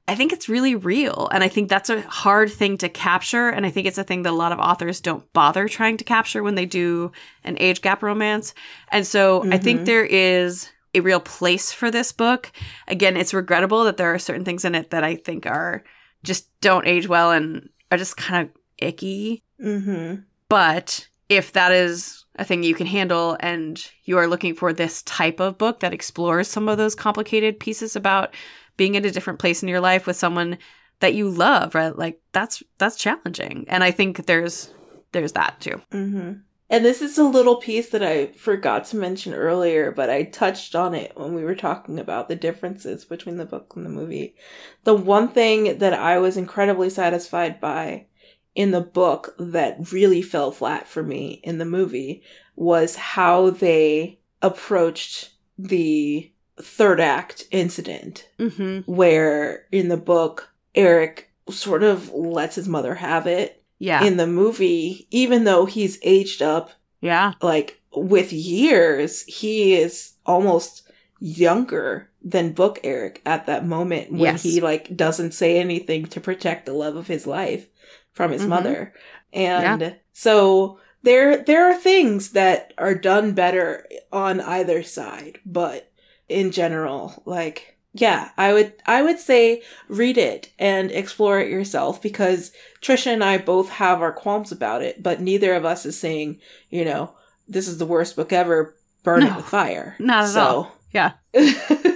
I think it's really real. And I think that's a hard thing to capture. And I think it's a thing that a lot of authors don't bother trying to capture when they do an age gap romance. And so I think Mhm. there is a real place for this book. Again, it's regrettable that there are certain things in it that I think are just don't age well and are just kind of icky. Mm-hmm. But if that is a thing you can handle and you are looking for this type of book that explores some of those complicated pieces about being in a different place in your life with someone that you love, right? Like that's that's challenging. And I think there's there's that too. Mm-hmm. And this is a little piece that I forgot to mention earlier, but I touched on it when we were talking about the differences between the book and the movie. The one thing that I was incredibly satisfied by in the book that really fell flat for me in the movie was how they approached the third act incident Mm-hmm. where in the book Eric sort of lets his mother have it Yeah. in the movie, even though he's aged up yeah. like with years, he is almost younger than book Eric at that moment when Yes. he like doesn't say anything to protect the love of his life from his Mhm. mother. And so there there are things that are done better on either side, but in general, like yeah, I would I would say read it and explore it yourself because Trisha and I both have our qualms about it, but neither of us is saying, you know, this is the worst book ever, burn it with fire. not at so, all. Yeah.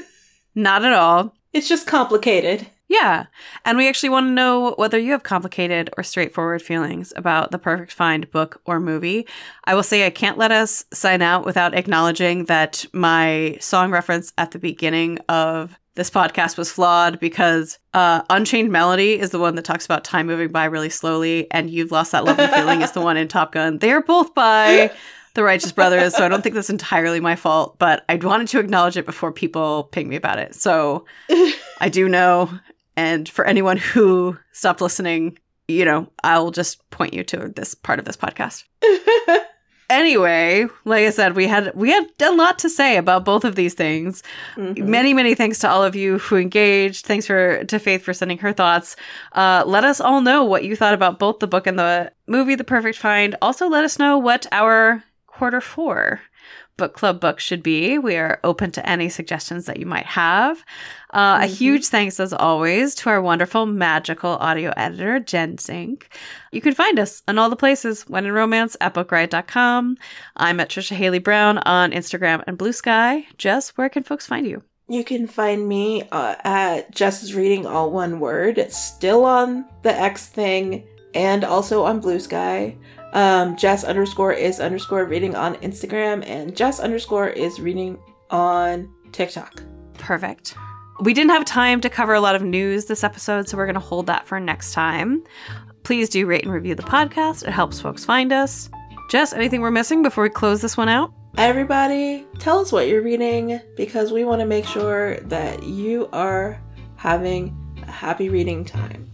Not at all. it's just complicated. Yeah. And we actually want to know whether you have complicated or straightforward feelings about the perfect find book or movie. I will say I can't let us sign out without acknowledging that my song reference at the beginning of this podcast was flawed because uh, Unchained Melody is the one that talks about time moving by really slowly, and You've Lost That Lovely Feeling is the one in Top Gun. They are both by the Righteous Brothers, so I don't think that's entirely my fault, but I wanted to acknowledge it before people ping me about it. So I do know. And for anyone who stopped listening, you know, I'll just point you to this part of this podcast. Anyway, like I said, we had we had a lot to say about both of these things. Mhm. Many, many thanks to all of you who engaged. Thanks for to Faith for sending her thoughts. Uh, let us all know what you thought about both the book and the movie, The Perfect Find. Also, let us know what our quarter four book club book should be. We are open to any suggestions that you might have. Uh, A Mhm. huge thanks, as always, to our wonderful, magical audio editor, Jen Zink. You can find us on all the places when in romance at bookriot.com. I'm at Trisha Haley Brown on Instagram and Blue Sky. Jess, where can folks find you? You can find me uh, at Jess's Reading All One Word. It's still on the X thing and also on Blue Sky. Um, Jess underscore is underscore reading on Instagram and Jess underscore is reading on TikTok. Perfect. We didn't have time to cover a lot of news this episode, so we're going to hold that for next time. Please do rate and review the podcast. It helps folks find us. Jess, anything we're missing before we close this one out? Everybody, tell us what you're reading because we want to make sure that you are having a happy reading time.